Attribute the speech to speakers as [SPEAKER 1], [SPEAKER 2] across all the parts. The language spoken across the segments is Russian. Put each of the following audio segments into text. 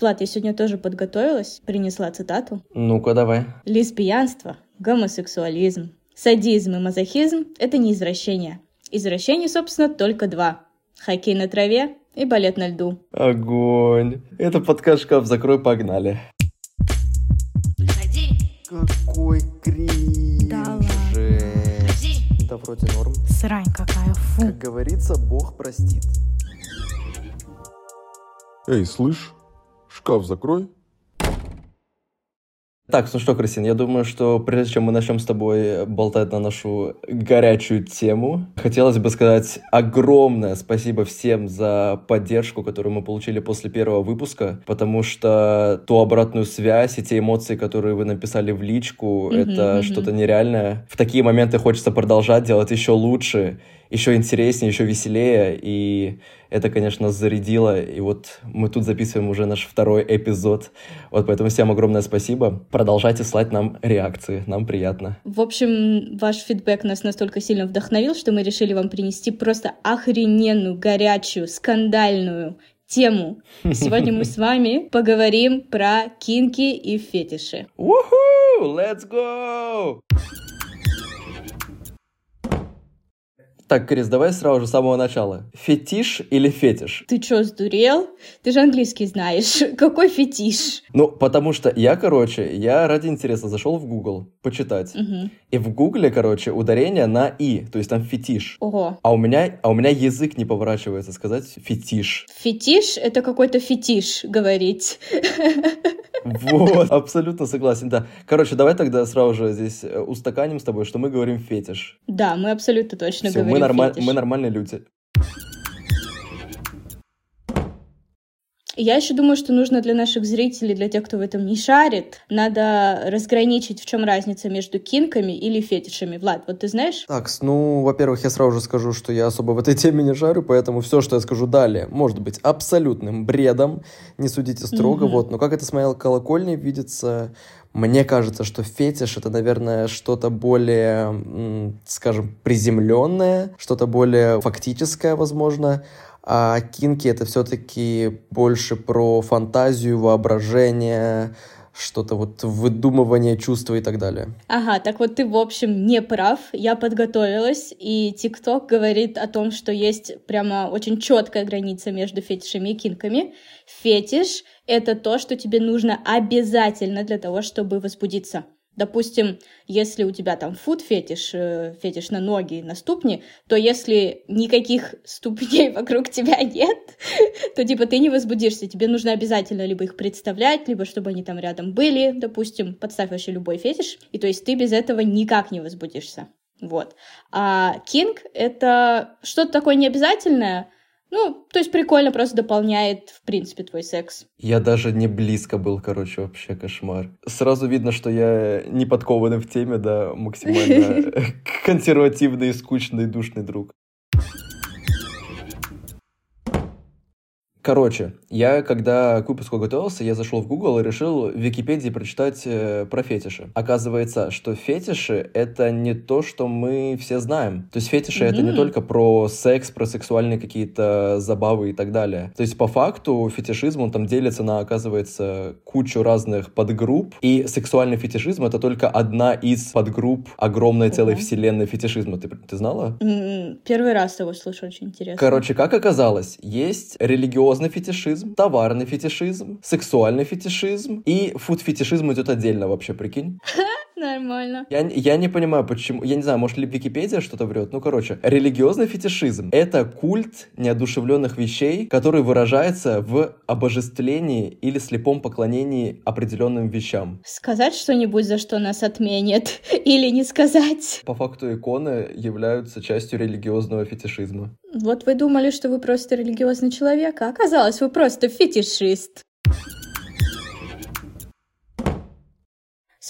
[SPEAKER 1] Влад, я сегодня тоже подготовилась, принесла цитату.
[SPEAKER 2] Ну-ка, давай.
[SPEAKER 1] Лесбиянство, гомосексуализм, садизм и мазохизм — это не извращение. Извращений, собственно, только два. Хоккей на траве и балет на льду.
[SPEAKER 2] Огонь. Это подкаст «Шкаф закрой», погнали.
[SPEAKER 3] Приходи,
[SPEAKER 2] Какой кринж.
[SPEAKER 1] Да ладно.
[SPEAKER 2] Да вроде норм.
[SPEAKER 1] Срань какая, фу.
[SPEAKER 2] Как говорится, Бог простит.
[SPEAKER 4] Эй, слышь, шкаф закрой.
[SPEAKER 2] Так, ну что, Красин, я думаю, что прежде чем мы начнем с тобой болтать на нашу горячую тему, хотелось бы сказать огромное спасибо всем за поддержку, которую мы получили после первого выпуска, потому что ту обратную связь и те эмоции, которые вы написали в личку,
[SPEAKER 1] Мгм,
[SPEAKER 2] это
[SPEAKER 1] мгм.
[SPEAKER 2] что-то нереальное. В такие моменты хочется продолжать делать еще лучше, еще интереснее, еще веселее, и это, конечно, зарядило, и вот мы тут записываем уже наш второй эпизод, вот поэтому всем огромное спасибо. Продолжайте слать нам реакции, нам приятно.
[SPEAKER 1] В общем, ваш фидбэк нас настолько сильно вдохновил, что мы решили вам принести просто охрененную, горячую, скандальную тему. Сегодня мы с вами поговорим про кинки и фетиши.
[SPEAKER 2] Уху! Let's go! Так, Крис, давай сразу же с самого начала. Фетиш или фетиш?
[SPEAKER 1] Ты чё, сдурел? Ты же английский знаешь. Какой фетиш?
[SPEAKER 2] Ну, потому что я, короче, я ради интереса зашел в Google почитать.
[SPEAKER 1] Мгм.
[SPEAKER 2] И в Гугле, короче, ударение на «и», то есть там фетиш.
[SPEAKER 1] Ого.
[SPEAKER 2] А у меня, а у меня язык не поворачивается сказать фетиш.
[SPEAKER 1] Фетиш — это какой-то фетиш говорить.
[SPEAKER 2] Вот, абсолютно согласен, да. Короче, давай тогда сразу же здесь э, устаканим с тобой, что мы говорим фетиш.
[SPEAKER 1] Да, мы абсолютно точно
[SPEAKER 2] Всё,
[SPEAKER 1] говорим
[SPEAKER 2] норма- мы нормальные люди.
[SPEAKER 1] Я еще думаю, что нужно для наших зрителей, для тех, кто в этом не шарит, надо разграничить, в чем разница между кинками или фетишами. Влад, вот ты знаешь?
[SPEAKER 2] Так, ну, во-первых, я сразу же скажу, что я особо в этой теме не жарю, поэтому все, что я скажу далее, может быть абсолютным бредом, не судите строго,
[SPEAKER 1] Мгм.
[SPEAKER 2] вот. Но как это с моей колокольни видится, мне кажется, что фетиш это, наверное, что-то более, скажем, приземленное, что-то более фактическое, возможно. А кинки это все-таки больше про фантазию, воображение, что-то вот выдумывание чувства и так далее.
[SPEAKER 1] Ага, так вот ты, в общем, не прав. Я подготовилась, и ТикТок говорит о том, что есть прямо очень четкая граница между фетишами и кинками. Фетиш — это то, что тебе нужно обязательно для того, чтобы возбудиться. Допустим, если у тебя там фуд-фетиш, э, фетиш на ноги на ступни, то если никаких ступней вокруг тебя нет, то типа ты не возбудишься. Тебе нужно обязательно либо их представлять, либо чтобы они там рядом были, допустим. Подставь вообще любой фетиш. И то есть ты без этого никак не возбудишься. Вот. А кинг — это что-то такое необязательное, ну, то есть прикольно просто дополняет, в принципе, твой секс.
[SPEAKER 2] Я даже не близко был, короче, вообще кошмар. Сразу видно, что я не подкованный в теме, да, максимально консервативный, скучный, душный друг. Короче, я когда к выпуску готовился, я зашел в Google и решил в Википедии прочитать э, про фетиши. Оказывается, что фетиши — это не то, что мы все знаем. То есть фетиши — это не только про секс, про сексуальные какие-то забавы и так далее. То есть по факту фетишизм, он там делится на, оказывается, кучу разных подгрупп. И сексуальный фетишизм — это только одна из подгрупп огромной целой
[SPEAKER 1] Ого.
[SPEAKER 2] вселенной фетишизма. Ты, ты знала?
[SPEAKER 1] М, Первый раз его слышу, очень интересно.
[SPEAKER 2] Короче, как оказалось, есть религиозный фетишизм, товарный фетишизм, сексуальный фетишизм и фуд-фетишизм идет отдельно вообще, прикинь.
[SPEAKER 1] Нормально.
[SPEAKER 2] Я, я не понимаю, почему, я не знаю, может ли Википедия что-то врет, ну, короче, религиозный фетишизм — это культ неодушевленных вещей, который выражается в обожествлении или слепом поклонении определенным вещам.
[SPEAKER 1] Сказать что-нибудь, за что нас отменят, или не сказать?
[SPEAKER 2] По факту иконы являются частью религиозного фетишизма.
[SPEAKER 1] Вот вы думали, что вы просто религиозный человек, а оказалось, вы просто фетишист.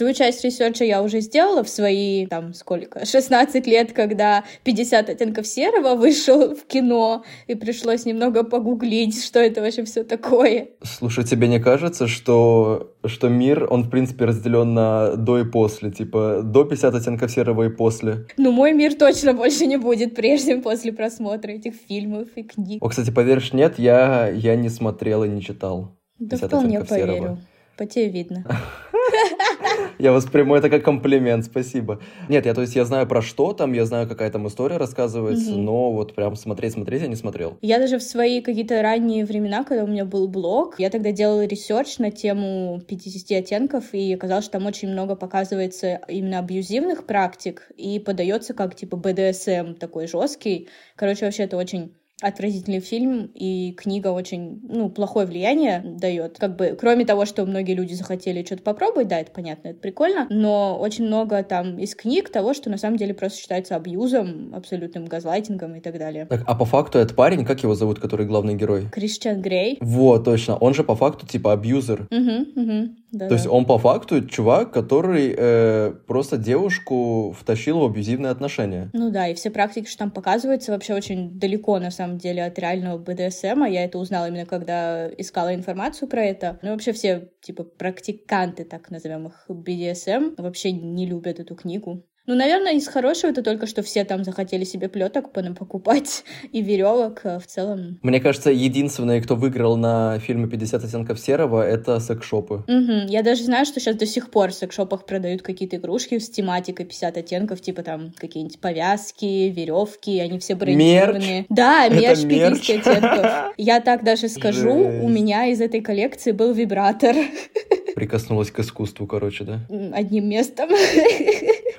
[SPEAKER 1] Свою часть research а я уже сделала в свои, там, сколько, 16 лет, когда 50 оттенков серого вышел в кино, и пришлось немного погуглить, что это вообще все такое.
[SPEAKER 2] Слушай, тебе не кажется, что, что мир, он, в принципе, разделен на до и после? Типа, до 50 оттенков серого и после.
[SPEAKER 1] Ну, мой мир точно больше не будет прежним после просмотра этих фильмов и книг.
[SPEAKER 2] О, кстати, поверишь, нет, я, я не смотрел и не читал.
[SPEAKER 1] Да
[SPEAKER 2] 50
[SPEAKER 1] вполне
[SPEAKER 2] оттенков серого.
[SPEAKER 1] По тебе видно.
[SPEAKER 2] Я восприму это как комплимент, спасибо. Нет, я то есть я знаю про что там, я знаю, какая там история рассказывается, но вот прям смотреть-смотреть я не смотрел.
[SPEAKER 1] Я даже в свои какие-то ранние времена, когда у меня был блог, я тогда делала research на тему 50 оттенков, и оказалось, что там очень много показывается именно абьюзивных практик, и подается как типа БДСМ такой жесткий. Короче, вообще это очень отвратительный фильм, и книга очень, ну, плохое влияние дает. Как бы, кроме того, что многие люди захотели что-то попробовать, да, это понятно, это прикольно, но очень много там из книг того, что на самом деле просто считается абьюзом, абсолютным газлайтингом и так далее.
[SPEAKER 2] Так, а по факту этот парень, как его зовут, который главный герой?
[SPEAKER 1] Кристиан Грей.
[SPEAKER 2] Вот, точно. Он же по факту типа абьюзер.
[SPEAKER 1] Угу, угу. Да,
[SPEAKER 2] То есть он по факту чувак, который э, просто девушку втащил в абьюзивные отношения.
[SPEAKER 1] Ну да, и все практики, что там показываются, вообще очень далеко, на самом деле, от реального БДСМа. Я это узнала именно, когда искала информацию про это. Ну, вообще все, типа, практиканты, так назовем их, BDSM, вообще не любят эту книгу. Ну, наверное, из хорошего это только, что все там захотели себе плеток покупать и веревок а в целом.
[SPEAKER 2] Мне кажется, единственные, кто выиграл на фильме «50 оттенков серого», это секс-шопы.
[SPEAKER 1] Мгм. Я даже знаю, что сейчас до сих пор в секшопах продают какие-то игрушки с тематикой 50 оттенков, типа там какие-нибудь повязки, веревки, они все брендированные. Да,
[SPEAKER 2] Это
[SPEAKER 1] мерч 50
[SPEAKER 2] мерч.
[SPEAKER 1] оттенков. Я так даже скажу, у
[SPEAKER 2] Жесть.
[SPEAKER 1] меня из этой коллекции был вибратор
[SPEAKER 2] Прикоснулась к искусству, короче, да?
[SPEAKER 1] Одним местом.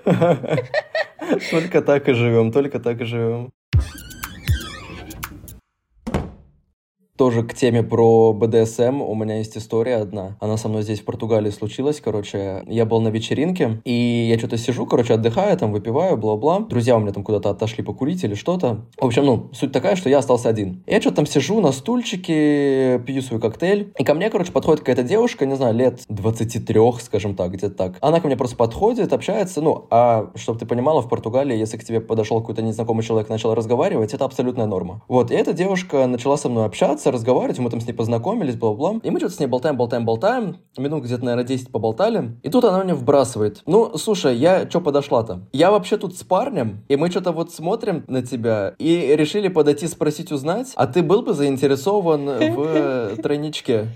[SPEAKER 2] Только так и живем, только так и живем. Тоже к теме про БДСМ у меня есть история одна. Она со мной здесь в Португалии случилась, короче. Я был на вечеринке, и я что-то сижу, короче, отдыхаю, там выпиваю, бла-бла. Друзья у меня там куда-то отошли покурить или что-то. В общем, ну, суть такая, что я остался один. Я что-то там сижу на стульчике, пью свой коктейль, и ко мне, короче, подходит какая-то девушка, не знаю, лет 23, скажем так, где-то так. Она ко мне просто подходит, общается, ну, а чтобы ты понимала, в Португалии, если к тебе подошел какой-то незнакомый человек начал разговаривать, это абсолютная норма. Вот, и эта девушка начала со мной общаться, разговаривать, мы там с ней познакомились, бла-бла. И мы что-то с ней болтаем, болтаем, болтаем. Минут где-то, наверное, 10 поболтали. И тут она мне вбрасывает. Ну, слушай, я что подошла-то? Я вообще тут с парнем, и мы что-то вот смотрим на тебя, и решили подойти спросить, узнать, а ты был бы заинтересован в тройничке?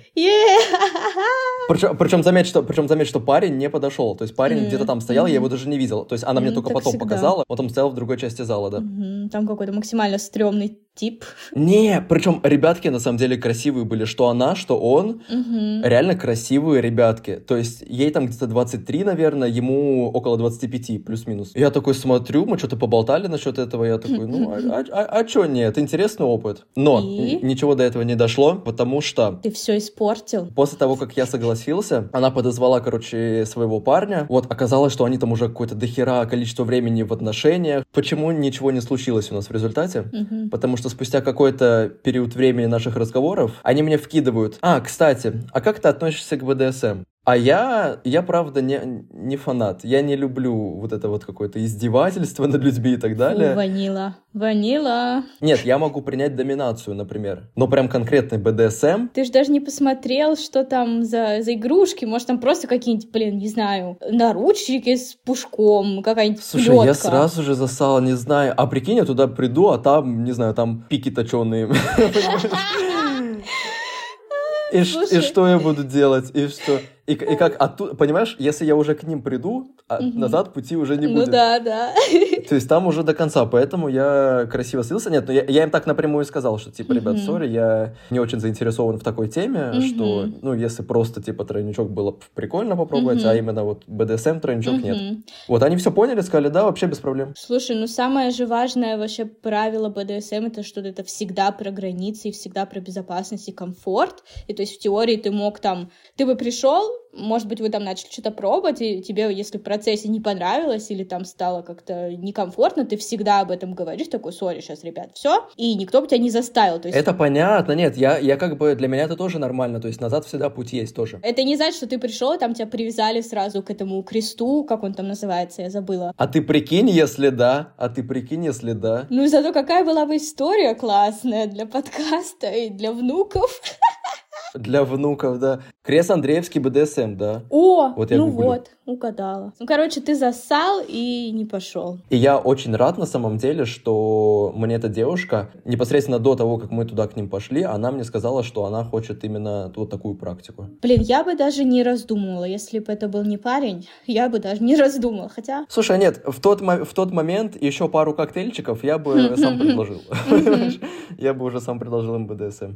[SPEAKER 2] Причем, причем, заметь, что, причем заметь, что парень не подошел. То есть парень
[SPEAKER 1] Мгм.
[SPEAKER 2] где-то там стоял, я
[SPEAKER 1] Мгм.
[SPEAKER 2] его даже не видел. То есть она мне
[SPEAKER 1] Ну,
[SPEAKER 2] только потом
[SPEAKER 1] всегда.
[SPEAKER 2] показала, он там стоял в другой части зала, да.
[SPEAKER 1] Мгм, Там какой-то максимально стрёмный тип.
[SPEAKER 2] Не, причем ребятки на самом деле красивые были, что она, что он.
[SPEAKER 1] Мгм.
[SPEAKER 2] Реально красивые ребятки. То есть ей там где-то 23, наверное, ему около 25, плюс-минус. Я такой смотрю, мы что-то поболтали насчет этого, я такой, ну, а, а, а чё нет, интересный опыт. Но
[SPEAKER 1] И?
[SPEAKER 2] ничего до этого не дошло, потому что
[SPEAKER 1] Ты все испортил.
[SPEAKER 2] После того, как я согласился, она подозвала, короче, своего парня. Вот, оказалось, что они там уже какое-то дохера количество времени в отношениях. Почему ничего не случилось у нас в результате?
[SPEAKER 1] Мгм.
[SPEAKER 2] Потому что спустя какой-то период времени наших разговоров они мне вкидывают. А, кстати, а как ты относишься к БДСМ? А я, я правда не, не фанат. Я не люблю вот это вот какое-то издевательство над людьми и так
[SPEAKER 1] Фу,
[SPEAKER 2] далее.
[SPEAKER 1] ванила. Ванила.
[SPEAKER 2] Нет, я могу принять доминацию, например. Но прям конкретный БДСМ
[SPEAKER 1] Ты же даже не посмотрел, что там за, за игрушки. Может, там просто какие-нибудь, блин, не знаю, наручники с пушком, какая-нибудь
[SPEAKER 2] Слушай,
[SPEAKER 1] плетка.
[SPEAKER 2] я сразу же засал, не знаю. А прикинь, я туда приду, а там, не знаю, там пики точеные. И, что я буду делать? И что? И, и как оттуда, понимаешь, если я уже к ним приду, а
[SPEAKER 1] Мгм.
[SPEAKER 2] назад пути уже не
[SPEAKER 1] Ну
[SPEAKER 2] будет.
[SPEAKER 1] да, да.
[SPEAKER 2] То есть там уже до конца, поэтому я красиво слился. Нет, но я, я им так напрямую сказал, что типа, ребят, сори, я не очень заинтересован в такой теме, что, ну, если просто типа тройничок было прикольно попробовать, а именно вот БДСМ тройничок нет. Вот они все поняли, сказали, да, вообще без проблем.
[SPEAKER 1] Слушай, ну самое же важное вообще правило БДСМ это что это всегда про границы и всегда про безопасность и комфорт. И то есть в теории ты мог там, ты бы пришел, может быть, вы там начали что-то пробовать, и тебе, если в процессе не понравилось или там стало как-то некомфортно, ты всегда об этом говоришь, такой, сори, сейчас, ребят, все, и никто бы тебя не заставил. То есть
[SPEAKER 2] Это понятно, нет, я, я как бы, для меня это тоже нормально, то есть назад всегда путь есть тоже.
[SPEAKER 1] это не значит, что ты пришел, и там тебя привязали сразу к этому кресту, как он там называется, я забыла.
[SPEAKER 2] А ты прикинь, если да, а ты прикинь, если да.
[SPEAKER 1] Ну зато какая была бы история классная для подкаста и для внуков.
[SPEAKER 2] Для внуков, да. Крест Андреевский БДСМ, да.
[SPEAKER 1] О,
[SPEAKER 2] Вот я
[SPEAKER 1] ну
[SPEAKER 2] гуглю.
[SPEAKER 1] вот, угадала. Ну, короче, ты засал и не пошел.
[SPEAKER 2] И я очень рад на самом деле, что мне эта девушка, непосредственно до того, как мы туда к ним пошли, она мне сказала, что она хочет именно вот такую практику.
[SPEAKER 1] Блин, я бы даже не раздумывала, если бы это был не парень, я бы даже не раздумала. Хотя,
[SPEAKER 2] Слушай, нет, в тот, в тот момент еще пару коктейльчиков я бы сам предложил. Я бы уже сам предложил им БДСМ.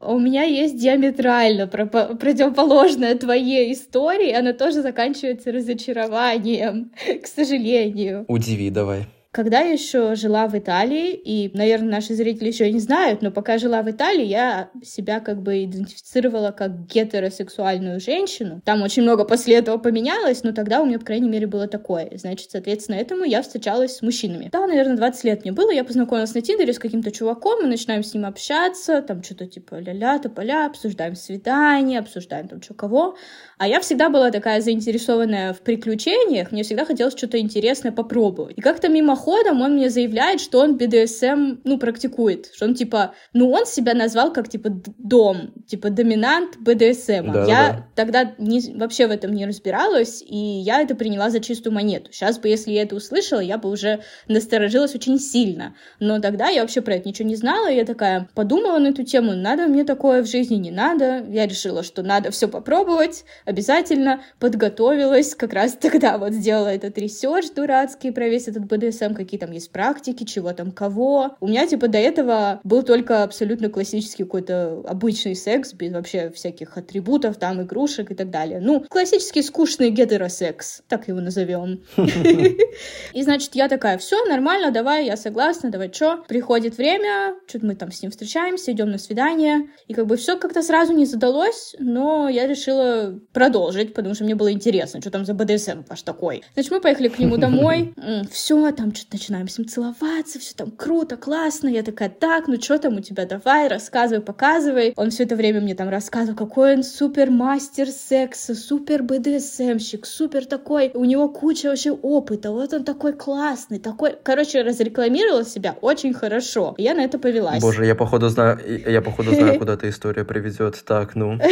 [SPEAKER 1] У меня есть диаметрально противоположная твоей истории, она тоже заканчивается разочарованием, к сожалению.
[SPEAKER 2] Удиви давай.
[SPEAKER 1] Когда я еще жила в Италии, и, наверное, наши зрители еще не знают, но пока жила в Италии, я себя как бы идентифицировала как гетеросексуальную женщину. Там очень много после этого поменялось, но тогда у меня, по крайней мере, было такое. Значит, соответственно, этому я встречалась с мужчинами. Да, наверное, 20 лет мне было, я познакомилась на Тиндере с каким-то чуваком, мы начинаем с ним общаться, там что-то типа ля-ля, тополя, обсуждаем свидания, обсуждаем там что кого. А я всегда была такая заинтересованная в приключениях, мне всегда хотелось что-то интересное попробовать. И как-то мимоходом он мне заявляет, что он BDSM, ну, практикует, что он типа, ну, он себя назвал как типа dom, типа доминант BDSM.
[SPEAKER 2] Да-да-да.
[SPEAKER 1] я тогда не- вообще в этом не разбиралась, и я это приняла за чистую монету. Сейчас бы, если я это услышала, я бы уже насторожилась очень сильно. Но тогда я вообще про это ничего не знала, и я такая подумала на эту тему, надо мне такое в жизни, не надо. Я решила, что надо все попробовать, обязательно подготовилась, как раз тогда вот сделала этот research дурацкий про весь этот БДСМ, какие там есть практики, чего там кого. У меня, типа, до этого был только абсолютно классический какой-то обычный секс, без вообще всяких атрибутов, там, игрушек и так далее. Ну, классический скучный гетеросекс, так его назовем. И, значит, я такая, все, нормально, давай, я согласна, давай, что? Приходит время, что-то мы там с ним встречаемся, идем на свидание, и как бы все как-то сразу не задалось, но я решила продолжить, потому что мне было интересно, что там за БДСМ ваш такой. Значит, мы поехали к нему домой, все, там что-то начинаем с ним целоваться, все там круто, классно, я такая, так, ну что там у тебя, давай, рассказывай, показывай. Он все это время мне там рассказывал, какой он супер мастер секса, супер БДСМщик, супер такой, у него куча вообще опыта, вот он такой классный, такой, короче, разрекламировал себя очень хорошо. И я на это повелась.
[SPEAKER 2] Боже, я походу знаю, я походу знаю, куда эта история приведет. Так, ну.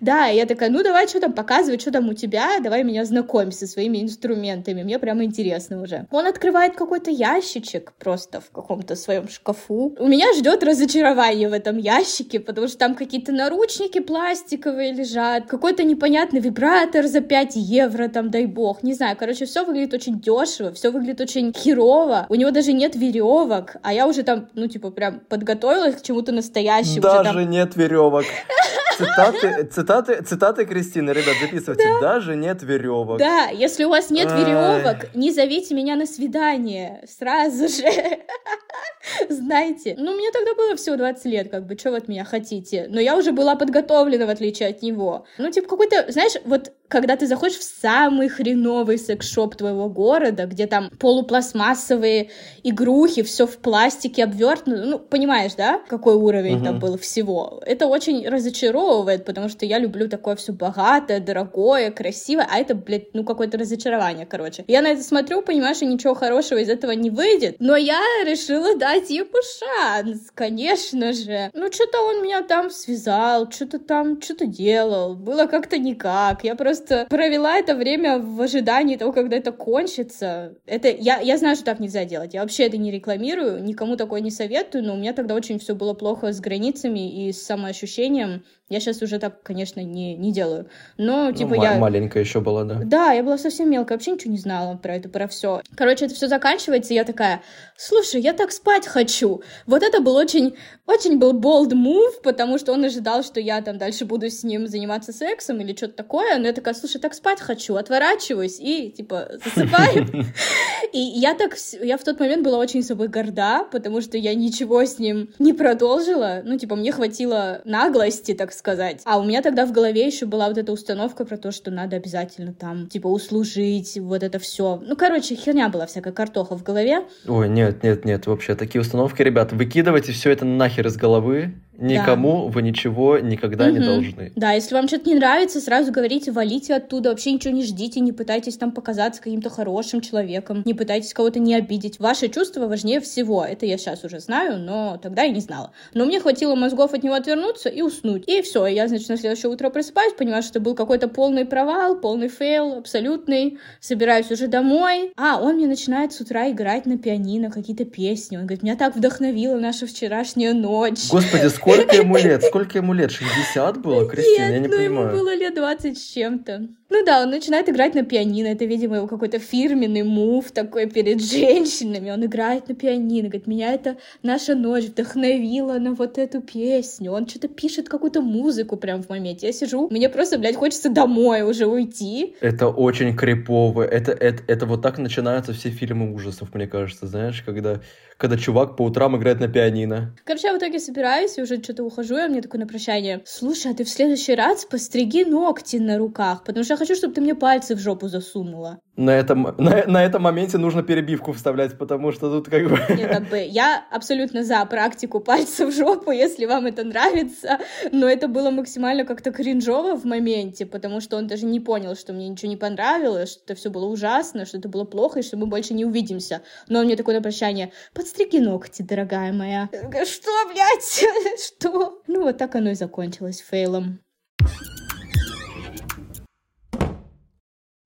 [SPEAKER 1] Да, я такая, ну давай, что там показывай, что там у тебя, давай меня знакомь со своими инструментами, мне прямо интересно уже. Он открывает какой-то ящичек просто в каком-то своем шкафу. У меня ждет разочарование в этом ящике, потому что там какие-то наручники пластиковые лежат, какой-то непонятный вибратор за 5 евро, там, дай бог, не знаю, короче, все выглядит очень дешево, все выглядит очень херово, у него даже нет веревок, а я уже там, ну, типа, прям подготовилась к чему-то настоящему. уже там
[SPEAKER 2] Даже нет веревок. Цитаты, цитаты, цитаты Кристины, ребят, записывайте. Даже нет веревок.
[SPEAKER 1] Да, если у вас нет
[SPEAKER 2] Ай.
[SPEAKER 1] веревок, не зовите меня на свидание сразу же. Знаете, ну, мне тогда было всего 20 лет, как бы, что вы от меня хотите? Но я уже была подготовлена, в отличие от него. Ну, типа, какой-то, знаешь, вот когда ты заходишь в самый хреновый секс-шоп твоего города, где там полупластмассовые игрухи, все в пластике обвертно, ну, понимаешь, да, какой уровень там
[SPEAKER 2] Мгм.
[SPEAKER 1] был всего? Это очень разочаровывает, потому что я люблю такое все богатое, дорогое, красивое, а это, блядь, ну, какое-то разочарование, короче. Я на это смотрю, понимаешь, и ничего хорошего из этого не выйдет, но я решила дать ему шанс, конечно же. Ну, что-то он меня там связал, что-то там, что-то делал, было как-то никак, я просто провела это время в ожидании того, когда это кончится. Это, я, я знаю, что так нельзя делать, я вообще это не рекламирую, никому такое не советую, но у меня тогда очень все было плохо с границами и с самоощущением. Я сейчас уже так, конечно, не, не делаю. Но,
[SPEAKER 2] Ну,
[SPEAKER 1] типа,
[SPEAKER 2] ма-
[SPEAKER 1] я...
[SPEAKER 2] Маленькая еще была, да.
[SPEAKER 1] Да, я была совсем мелкая, вообще ничего не знала про это, про все. Короче, это все заканчивается, и я такая, слушай, я так спать хочу. Вот это был очень, очень был bold move, потому что он ожидал, что я там дальше буду с ним заниматься сексом или что-то такое, но я такая, слушай, так спать хочу, отворачиваюсь и, типа, засыпаю. И я так, я в тот момент была очень собой горда, потому что я ничего с ним не продолжила. Ну, типа, мне хватило наглости, так сказать. А у меня тогда в голове еще была вот эта установка про то, что надо обязательно там, типа, услужить, вот это все. Ну, короче, херня была всякая картоха в голове.
[SPEAKER 2] Ой, нет, нет, нет, вообще, такие установки, ребят, выкидывайте все это нахер из головы, Никому вы ничего никогда не
[SPEAKER 1] Мгм.
[SPEAKER 2] должны.
[SPEAKER 1] Да, если вам что-то не нравится, сразу говорите, валите оттуда, вообще ничего не ждите, не пытайтесь там показаться каким-то хорошим человеком, не пытайтесь кого-то не обидеть. Ваши чувства важнее всего. Это я сейчас уже знаю, но тогда я не знала. Но мне хватило мозгов от него отвернуться и уснуть. И все, я, значит, на следующее утро просыпаюсь, понимаю, что это был какой-то полный провал, полный fail, абсолютный. Собираюсь уже домой. А, он мне начинает с утра играть на пианино какие-то песни. Он говорит, меня так вдохновила наша вчерашняя ночь.
[SPEAKER 2] Господи, сколько ему лет? Сколько ему лет? 60 было, Кристина? Я не
[SPEAKER 1] ну
[SPEAKER 2] понимаю.
[SPEAKER 1] ему было лет 20 с чем-то. Ну да, он начинает играть на пианино. Это, видимо, его какой-то фирменный мув такой перед женщинами. Он играет на пианино. Говорит, меня это наша ночь вдохновила на вот эту песню. Он что-то пишет какую-то музыку прям в моменте. Я сижу, мне просто, блядь, хочется домой уже уйти.
[SPEAKER 2] Это очень крипово. Это, это, это вот так начинаются все фильмы ужасов, мне кажется, знаешь, когда, когда чувак по утрам играет на пианино.
[SPEAKER 1] Короче, я в итоге собираюсь и уже что-то ухожу, и мне такой на прощание. Слушай, а ты в следующий раз постриги ногти на руках, потому что хочу, чтобы ты мне пальцы в жопу засунула.
[SPEAKER 2] На этом, на, на этом моменте нужно перебивку вставлять, потому что тут как бы...
[SPEAKER 1] Не, как бы я абсолютно за практику пальцев в жопу, если вам это нравится, но это было максимально как-то кринжово в моменте, потому что он даже не понял, что мне ничего не понравилось, что это все было ужасно, что это было плохо, и что мы больше не увидимся. Но он мне такое на прощание, подстриги ногти, дорогая моя. Говорю, Что, блядь? Что? Ну, вот так оно и закончилось фейлом.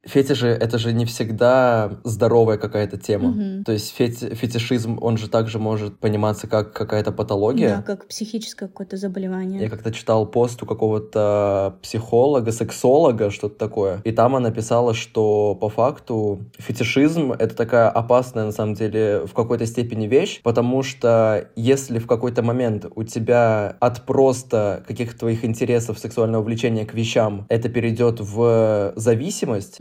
[SPEAKER 2] Фетиши — это же не всегда здоровая какая-то тема.
[SPEAKER 1] Мгм.
[SPEAKER 2] То есть фети- фетишизм, он же также может пониматься как какая-то патология.
[SPEAKER 1] Да, как психическое какое-то заболевание.
[SPEAKER 2] Я как-то читал пост у какого-то психолога, сексолога, что-то такое. И там она писала, что по факту фетишизм — это такая опасная, на самом деле, в какой-то степени вещь, потому что если в какой-то момент у тебя от просто каких-то твоих интересов, сексуального влечения к вещам это перейдет в зависимость,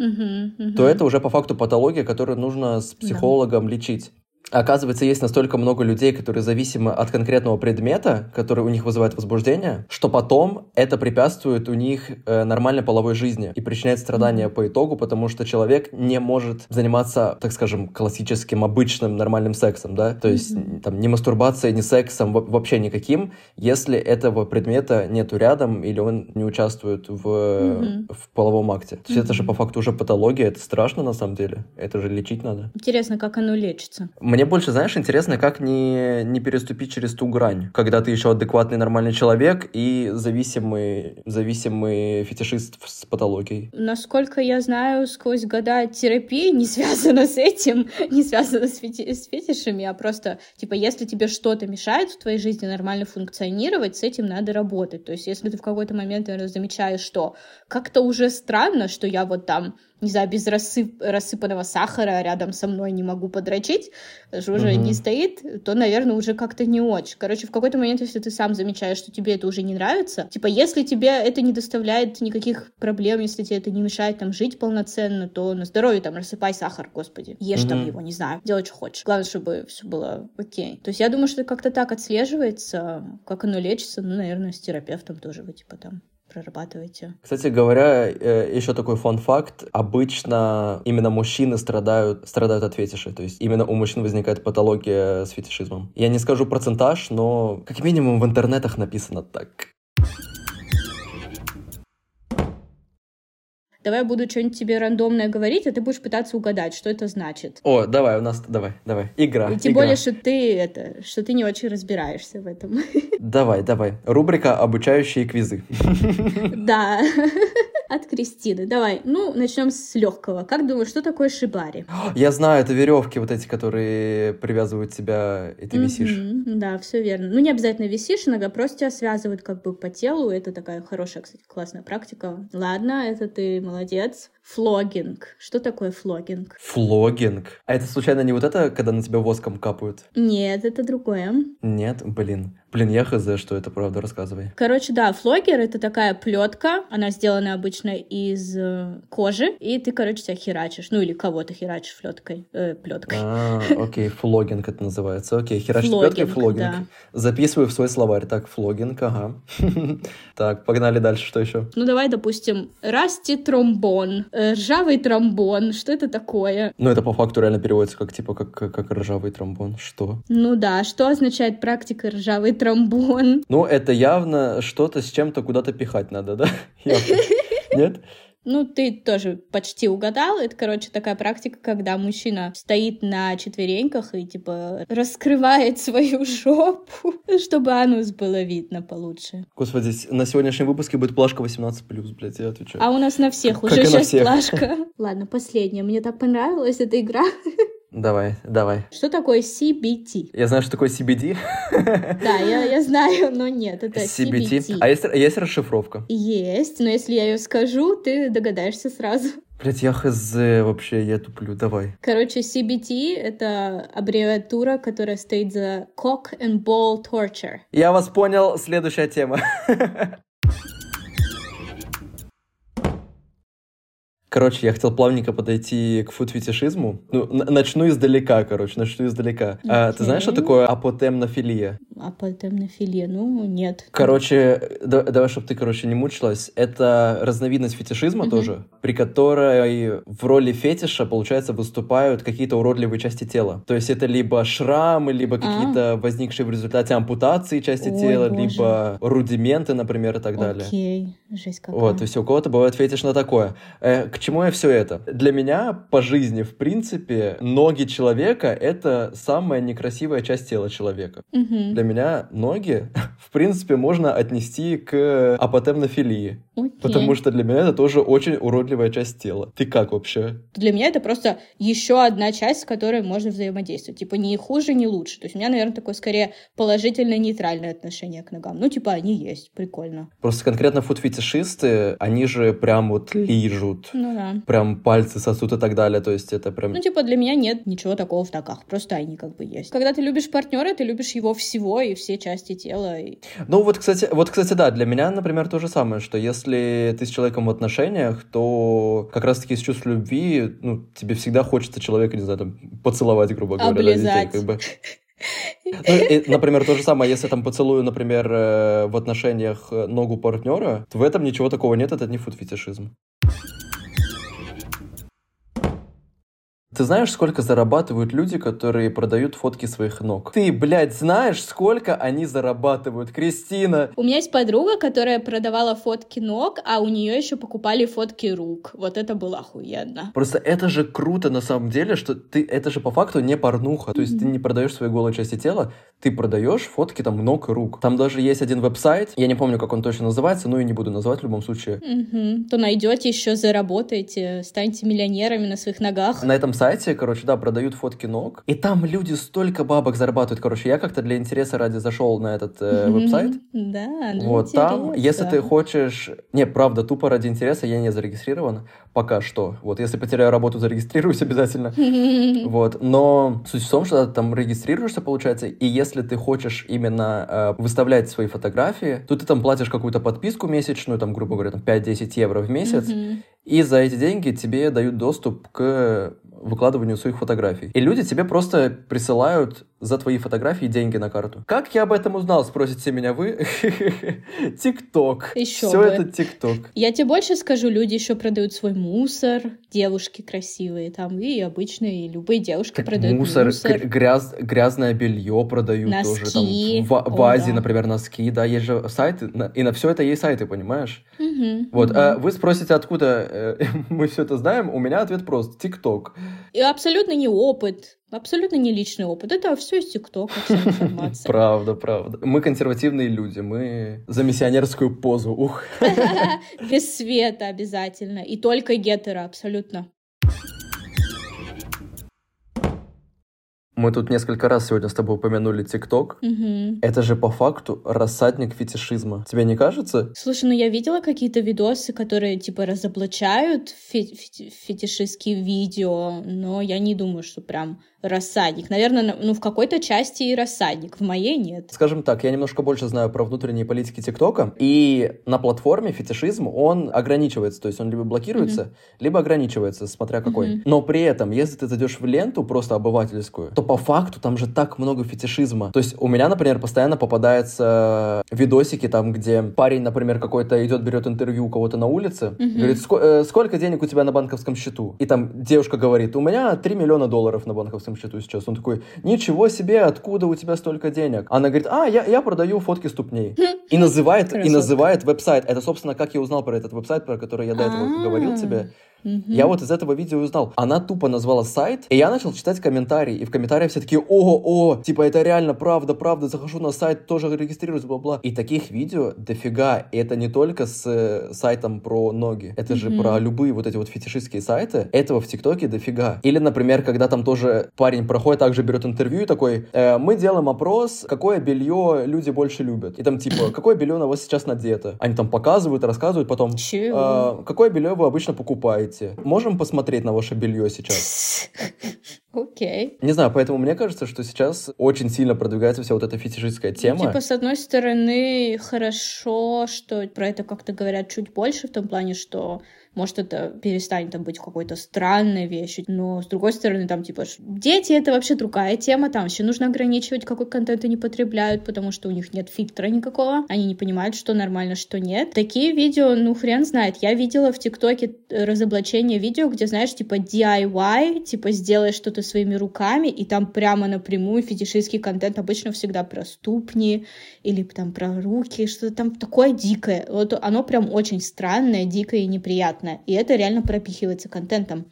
[SPEAKER 2] То это уже по факту патология, которую нужно с психологом лечить. Оказывается, есть настолько много людей, которые зависимы от конкретного предмета, который у них вызывает возбуждение, что потом это препятствует у них э, нормальной половой жизни и причиняет страдания по итогу, потому что человек не может заниматься, так скажем, классическим, обычным, нормальным сексом, да, то есть
[SPEAKER 1] Мгм.
[SPEAKER 2] там ни мастурбацией, ни сексом, во- вообще никаким, если этого предмета нету рядом или он не участвует в,
[SPEAKER 1] Мгм.
[SPEAKER 2] в половом акте. То есть это же по факту уже патология, это страшно на самом деле, это же лечить надо.
[SPEAKER 1] Интересно, как оно лечится.
[SPEAKER 2] Мне больше, знаешь, интересно, как не, не переступить через ту грань, когда ты еще адекватный нормальный человек и зависимый, зависимый фетишист с патологией.
[SPEAKER 1] Насколько я знаю, сквозь года терапии не связано с этим, не связано с, фети- с фетишами, а просто, типа, если тебе что-то мешает в твоей жизни нормально функционировать, с этим надо работать. То есть, если ты в какой-то момент, наверное, замечаешь, что как-то уже странно, что я вот там, не знаю, без рассып- рассыпанного сахара рядом со мной не могу подрочить, что уже
[SPEAKER 2] Мгм.
[SPEAKER 1] не стоит, то, наверное, уже как-то не очень. Короче, в какой-то момент, если ты сам замечаешь, что тебе это уже не нравится, типа, если тебе это не доставляет никаких проблем, если тебе это не мешает там жить полноценно, то на здоровье там рассыпай сахар, господи. Ешь там
[SPEAKER 2] Мгм.
[SPEAKER 1] его, не знаю, делай, что хочешь. Главное, чтобы все было окей. То есть я думаю, что как-то так отслеживается, как оно лечится, ну, наверное, с терапевтом тоже вы, типа, там прорабатываете.
[SPEAKER 2] Кстати говоря, э, еще такой фан-факт. Обычно именно мужчины страдают, страдают от фетиша. То есть именно у мужчин возникает патология с фетишизмом. Я не скажу процентаж, но как минимум в интернетах написано так.
[SPEAKER 1] Давай я буду что-нибудь тебе рандомное говорить, а ты будешь пытаться угадать, что это значит.
[SPEAKER 2] О, давай, у нас, давай, давай. Игра.
[SPEAKER 1] И тем
[SPEAKER 2] игра.
[SPEAKER 1] более, что ты это, что ты не очень разбираешься в этом.
[SPEAKER 2] Давай, давай. Рубрика «Обучающие квизы».
[SPEAKER 1] Да. От Кристины. Давай. Ну, начнем с легкого. Как думаешь, что такое шибари?
[SPEAKER 2] Я знаю, это веревки вот эти, которые привязывают тебя, и ты висишь.
[SPEAKER 1] Да, все верно. Ну, не обязательно висишь, иногда просто тебя связывают как бы по телу. Это такая хорошая, кстати, классная практика. Ладно, это ты молодец молодец. Флогинг. Что такое флогинг?
[SPEAKER 2] Флогинг. А это случайно не вот это, когда на тебя воском капают?
[SPEAKER 1] Нет, это другое.
[SPEAKER 2] Нет, блин. Блин, я хз, что это правда, рассказывай.
[SPEAKER 1] Короче, да, флогер — это такая плетка. Она сделана обычно из э, кожи, и ты, короче, себя херачишь. Ну, или кого-то херачишь флеткой, э, плеткой.
[SPEAKER 2] А, окей, флогинг это называется. Окей,
[SPEAKER 1] Флогинг,
[SPEAKER 2] плеткой флогинг.
[SPEAKER 1] да.
[SPEAKER 2] Записываю в свой словарь. Так, флогинг, ага. Так, погнали дальше, что еще?
[SPEAKER 1] Ну, давай, допустим, расти тромбон, ржавый тромбон. Что это такое?
[SPEAKER 2] Ну, это по факту реально переводится как, типа, как, как ржавый тромбон. Что?
[SPEAKER 1] Ну да, что означает практика ржавый тромбон?
[SPEAKER 2] Ну, это явно что-то с чем-то куда-то пихать надо, да? Нет?
[SPEAKER 1] Ну, ты тоже почти угадал. Это, короче, такая практика, когда мужчина стоит на четвереньках и, типа, раскрывает свою жопу, чтобы анус было видно получше.
[SPEAKER 2] Господи, на сегодняшнем выпуске будет плашка 18+, блядь, я отвечаю.
[SPEAKER 1] А у нас на всех
[SPEAKER 2] Как
[SPEAKER 1] уже сейчас
[SPEAKER 2] всех.
[SPEAKER 1] плашка. Ладно, последняя. Мне так понравилась эта игра.
[SPEAKER 2] Давай, давай.
[SPEAKER 1] Что такое CBT?
[SPEAKER 2] Я знаю, что такое CBD.
[SPEAKER 1] Да, я, я знаю, но нет, это
[SPEAKER 2] CBT.
[SPEAKER 1] CBT.
[SPEAKER 2] А есть, есть расшифровка?
[SPEAKER 1] Есть, но если я ее скажу, ты догадаешься сразу.
[SPEAKER 2] Блять, я хз вообще, я туплю, давай.
[SPEAKER 1] Короче, CBT — это аббревиатура, которая стоит за Cock and Ball Torture.
[SPEAKER 2] Я вас понял, следующая тема. Короче, я хотел плавненько подойти к фуд-фетишизму. Ну, начну издалека, короче, начну издалека. А, ты знаешь, что такое апотемнофилия?
[SPEAKER 1] А полтемнофилия? Ну, нет.
[SPEAKER 2] Короче, да- давай, чтобы ты, короче, не мучилась. Это разновидность фетишизма
[SPEAKER 1] Мгм.
[SPEAKER 2] тоже, при которой в роли фетиша, получается, выступают какие-то уродливые части тела. То есть это либо шрамы, либо какие-то возникшие в результате ампутации части
[SPEAKER 1] А. Ой,
[SPEAKER 2] тела,
[SPEAKER 1] боже.
[SPEAKER 2] либо рудименты, например, и так далее.
[SPEAKER 1] Окей, жесть какая.
[SPEAKER 2] Вот, то есть у кого-то бывает фетиш на такое. Э, к чему я все это? Для меня по жизни, в принципе, ноги человека — это самая некрасивая часть тела человека.
[SPEAKER 1] Мгм.
[SPEAKER 2] Для меня ноги, в принципе, можно отнести к апотемнофилии,
[SPEAKER 1] Окей.
[SPEAKER 2] потому что для меня это тоже очень уродливая часть тела. Ты как вообще?
[SPEAKER 1] Для меня это просто еще одна часть, с которой можно взаимодействовать. Типа, ни хуже, ни лучше. То есть у меня, наверное, такое скорее положительное, нейтральное отношение к ногам. Ну, типа, они есть, прикольно.
[SPEAKER 2] Просто конкретно фуд-фетишисты, они же прям вот лижут,
[SPEAKER 1] Ну да.
[SPEAKER 2] прям пальцы сосут и так далее, то есть это прям...
[SPEAKER 1] Ну, типа, для меня нет ничего такого в ногах. Просто они как бы есть. Когда ты любишь партнера, ты любишь его всего и все части тела. и-
[SPEAKER 2] Ну вот, кстати, вот, кстати, да, для меня, например, то же самое, что если ты с человеком в отношениях, то как раз-таки с чувств любви, ну, тебе всегда хочется человека, не знаю, там, поцеловать, грубо говоря, да, везде,
[SPEAKER 1] Облизать.
[SPEAKER 2] как бы. Ну, и, например, то же самое, если там поцелую, например, э, в отношениях ногу партнера, то в этом ничего такого нет, это не фуд-фетишизм. Ты знаешь, сколько зарабатывают люди, которые продают фотки своих ног? Ты, блядь, знаешь, сколько они зарабатывают, Кристина?
[SPEAKER 1] У меня есть подруга, которая продавала фотки ног, а у нее еще покупали фотки рук. Вот это было охуенно.
[SPEAKER 2] Просто это же круто на самом деле, что ты это же по факту не порнуха. То есть ты не продаешь свои голые части тела, ты продаешь фотки там ног и рук. Там даже есть один веб-сайт, я не помню, как он точно называется, но и не буду называть в любом случае.
[SPEAKER 1] Мгм. То найдете еще, заработаете, станете миллионерами на своих ногах.
[SPEAKER 2] На этом сайте, короче, да, продают фотки ног, и там люди столько бабок зарабатывают. Короче, я как-то для интереса ради зашел на этот э, веб-сайт.
[SPEAKER 1] Да,
[SPEAKER 2] Вот там, если ты хочешь... Не, правда, тупо ради интереса я не зарегистрирован пока что. Вот, если потеряю работу, зарегистрируюсь обязательно. Вот, но суть в том, что ты там регистрируешься, получается, и если ты хочешь именно э, выставлять свои фотографии, то ты там платишь какую-то подписку месячную, там, грубо говоря, там 5-10 евро в месяц. И за эти деньги тебе дают доступ к выкладыванию своих фотографий. И люди тебе просто присылают за твои фотографии деньги на карту. Как я об этом узнал, спросите меня вы? ТикТок.
[SPEAKER 1] Ещё
[SPEAKER 2] Все
[SPEAKER 1] бы.
[SPEAKER 2] это ТикТок.
[SPEAKER 1] Я тебе больше скажу, люди еще продают свой мусор, девушки красивые там, и обычные, и любые девушки
[SPEAKER 2] Так
[SPEAKER 1] продают
[SPEAKER 2] мусор,
[SPEAKER 1] мусор.
[SPEAKER 2] гр- гряз, грязное белье продают тоже. Там,
[SPEAKER 1] Носки.
[SPEAKER 2] в, в
[SPEAKER 1] О,
[SPEAKER 2] Азии,
[SPEAKER 1] да.
[SPEAKER 2] например, носки, да, есть же сайты, и на все это есть сайты, понимаешь?
[SPEAKER 1] Мгм,
[SPEAKER 2] Вот,
[SPEAKER 1] мгм.
[SPEAKER 2] а вы спросите, откуда мы все это знаем? У меня ответ прост. ТикТок.
[SPEAKER 1] И абсолютно не опыт, абсолютно не личный опыт. Это все из ТикТока, вся информация.
[SPEAKER 2] Правда, правда. Мы консервативные люди, мы за миссионерскую позу. Ух.
[SPEAKER 1] Без света обязательно. И только гетеро, абсолютно.
[SPEAKER 2] Мы тут несколько раз сегодня с тобой упомянули ТикТок.
[SPEAKER 1] Мгм.
[SPEAKER 2] Это же по факту рассадник фетишизма. Тебе не кажется?
[SPEAKER 1] Слушай, ну я видела какие-то видосы, которые типа разоблачают фе- фе- фетишистские видео, но я не думаю, что прям рассадник. Наверное, ну, в какой-то части и рассадник, в моей нет.
[SPEAKER 2] Скажем так, я немножко больше знаю про внутренние политики ТикТока, и на платформе фетишизм, он ограничивается, то есть он либо блокируется, mm-hmm. либо ограничивается, смотря какой. Mm-hmm. Но при этом, если ты зайдешь в ленту просто обывательскую, то по факту там же так много фетишизма. То есть у меня, например, постоянно попадаются видосики там, где парень, например, какой-то идет, берет интервью у кого-то на улице, mm-hmm. говорит, э, сколько денег у тебя на банковском счету? И там девушка говорит, у меня 3 миллиона долларов на банковском счету сейчас. Он такой, ничего себе, откуда у тебя столько денег? Она говорит, а, я, я продаю фотки ступней. И называет, и называет веб-сайт. Это, собственно, как я узнал про этот веб-сайт, про который я до этого говорил тебе. Mm-hmm. Я вот из этого видео узнал. Она тупо назвала сайт, и я начал читать комментарии. И в комментариях все такие, о, о, типа это реально правда, правда, захожу на сайт, тоже регистрируюсь, бла-бла. И таких видео дофига. И это не только с э, сайтом про ноги. Это mm-hmm. же про любые вот эти вот фетишистские сайты. Этого в ТикТоке дофига. Или, например, когда там тоже парень проходит, также берет интервью и такой, э, мы делаем опрос, какое белье люди больше любят. И там типа, какое белье на вас сейчас надето? Они там показывают, рассказывают потом, э, какое белье вы обычно покупаете Кстати, можем посмотреть на ваше белье сейчас?
[SPEAKER 1] Окей.
[SPEAKER 2] Не знаю, поэтому мне кажется, что сейчас очень сильно продвигается вся вот эта фетишистская ну, тема.
[SPEAKER 1] Ну, типа, с одной стороны, хорошо, что про это как-то говорят чуть больше, в том плане, что может, это перестанет там быть какой-то странной вещью, но, с другой стороны, там, типа, дети — это вообще другая тема, там еще нужно ограничивать, какой контент они потребляют, потому что у них нет фильтра никакого, они не понимают, что нормально, что нет. Такие видео, ну, хрен знает. Я видела в ТикТоке разоблачение видео, где, знаешь, типа DIY, типа, сделай что-то своими руками, и там прямо напрямую фетишистский контент обычно всегда про ступни или там про руки, что-то там такое дикое. Вот оно прям очень странное, дикое и неприятное понятно, и это реально пропихивается контентом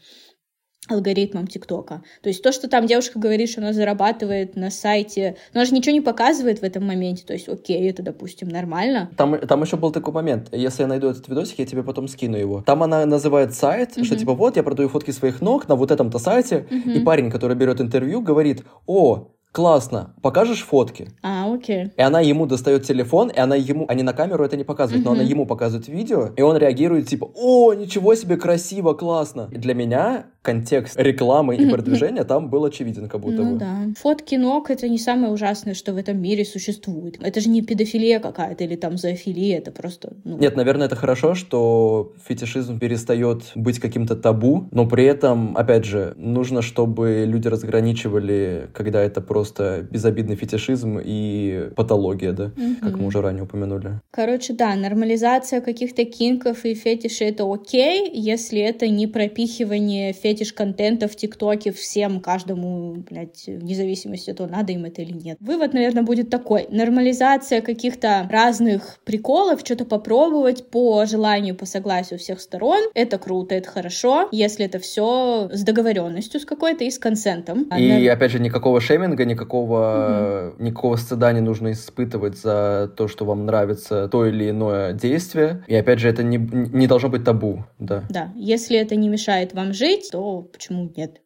[SPEAKER 1] алгоритмом ТикТока. То есть то, что там девушка говорит, что она зарабатывает на сайте, но она же ничего не показывает в этом моменте. То есть, окей, это, допустим, нормально.
[SPEAKER 2] Там, там еще был такой момент. Если я найду этот видосик, я тебе потом скину его. Там она называет сайт, uh-huh. что типа вот, я продаю фотки своих ног на вот этом-то сайте, uh-huh. и парень, который берет интервью, говорит, о, классно, покажешь фотки.
[SPEAKER 1] А, окей.
[SPEAKER 2] И она ему достает телефон, и она ему, они на камеру это не показывают, но она ему показывает видео, и он реагирует типа, о, ничего себе, красиво, классно. И для меня контекст рекламы и продвижения там был очевиден, как будто
[SPEAKER 1] ну,
[SPEAKER 2] бы.
[SPEAKER 1] да. Фотки ног — это не самое ужасное, что в этом мире существует. Это же не педофилия какая-то или там зоофилия, это просто... Ну...
[SPEAKER 2] Нет, наверное, это хорошо, что фетишизм перестает быть каким-то табу, но при этом, опять же, нужно, чтобы люди разграничивали, когда это просто безобидный фетишизм и патология, да, угу. как мы уже ранее упомянули.
[SPEAKER 1] Короче, да, нормализация каких-то кинков и фетишей — это окей, если это не пропихивание фетишей фетиш-контента в ТикТоке всем, каждому, блядь, вне зависимости от того, надо им это или нет. Вывод, наверное, будет такой. Нормализация каких-то разных приколов, что-то попробовать по желанию, по согласию всех сторон. Это круто, это хорошо, если это все с договоренностью с какой-то и с консентом.
[SPEAKER 2] И, а, опять же, никакого шейминга, никакого, угу. никакого стыда не нужно испытывать за то, что вам нравится то или иное действие. И, опять же, это не, не должно быть табу, да.
[SPEAKER 1] Да, если это не мешает вам жить, то почему нет?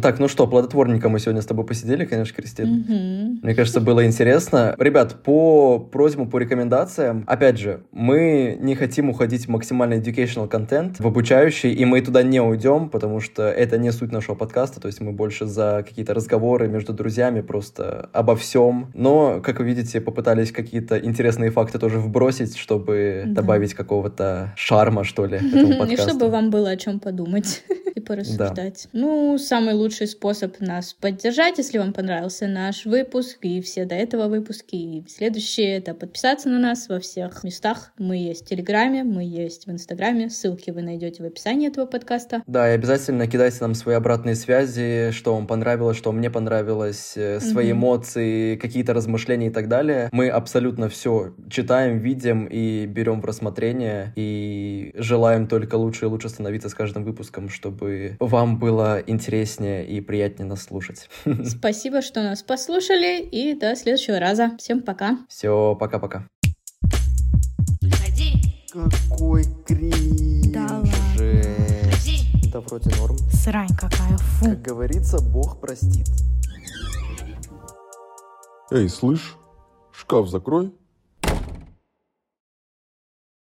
[SPEAKER 2] Так, ну что, плодотворненько мы сегодня с тобой посидели, конечно, Кристина.
[SPEAKER 1] Mm-hmm.
[SPEAKER 2] Мне кажется, было интересно. Ребят, по просьбам, по рекомендациям, опять же, мы не хотим уходить в максимально educational контент, в обучающий, и мы туда не уйдем, потому что это не суть нашего подкаста, то есть мы больше за какие-то разговоры между друзьями, просто обо всем. Но, как вы видите, попытались какие-то интересные факты тоже вбросить, чтобы да. добавить какого-то шарма, что ли, этому подкасту.
[SPEAKER 1] И чтобы вам было о чем подумать и порассуждать. Да. Ну, самый лучший способ нас поддержать, если вам понравился наш выпуск и все до этого выпуски и следующие, это подписаться на нас во всех местах. Мы есть в Телеграме, мы есть в Инстаграме, ссылки вы найдете в описании этого подкаста.
[SPEAKER 2] Да, и обязательно кидайте нам свои обратные связи, что вам понравилось, что мне понравилось, э, свои mm-hmm. эмоции, какие-то размышления и так далее. Мы абсолютно все читаем, видим и берем в рассмотрение и желаем только лучше и лучше становиться с каждым выпуском, чтобы вам было интереснее и приятнее нас слушать.
[SPEAKER 1] Спасибо, что нас послушали, и до следующего раза. Всем пока.
[SPEAKER 2] Все, пока-пока.
[SPEAKER 3] Какой кринж.
[SPEAKER 1] Да ладно.
[SPEAKER 2] Да вроде норм.
[SPEAKER 1] Срань какая, фу.
[SPEAKER 2] Как говорится, Бог простит.
[SPEAKER 4] Эй, слышь, шкаф закрой.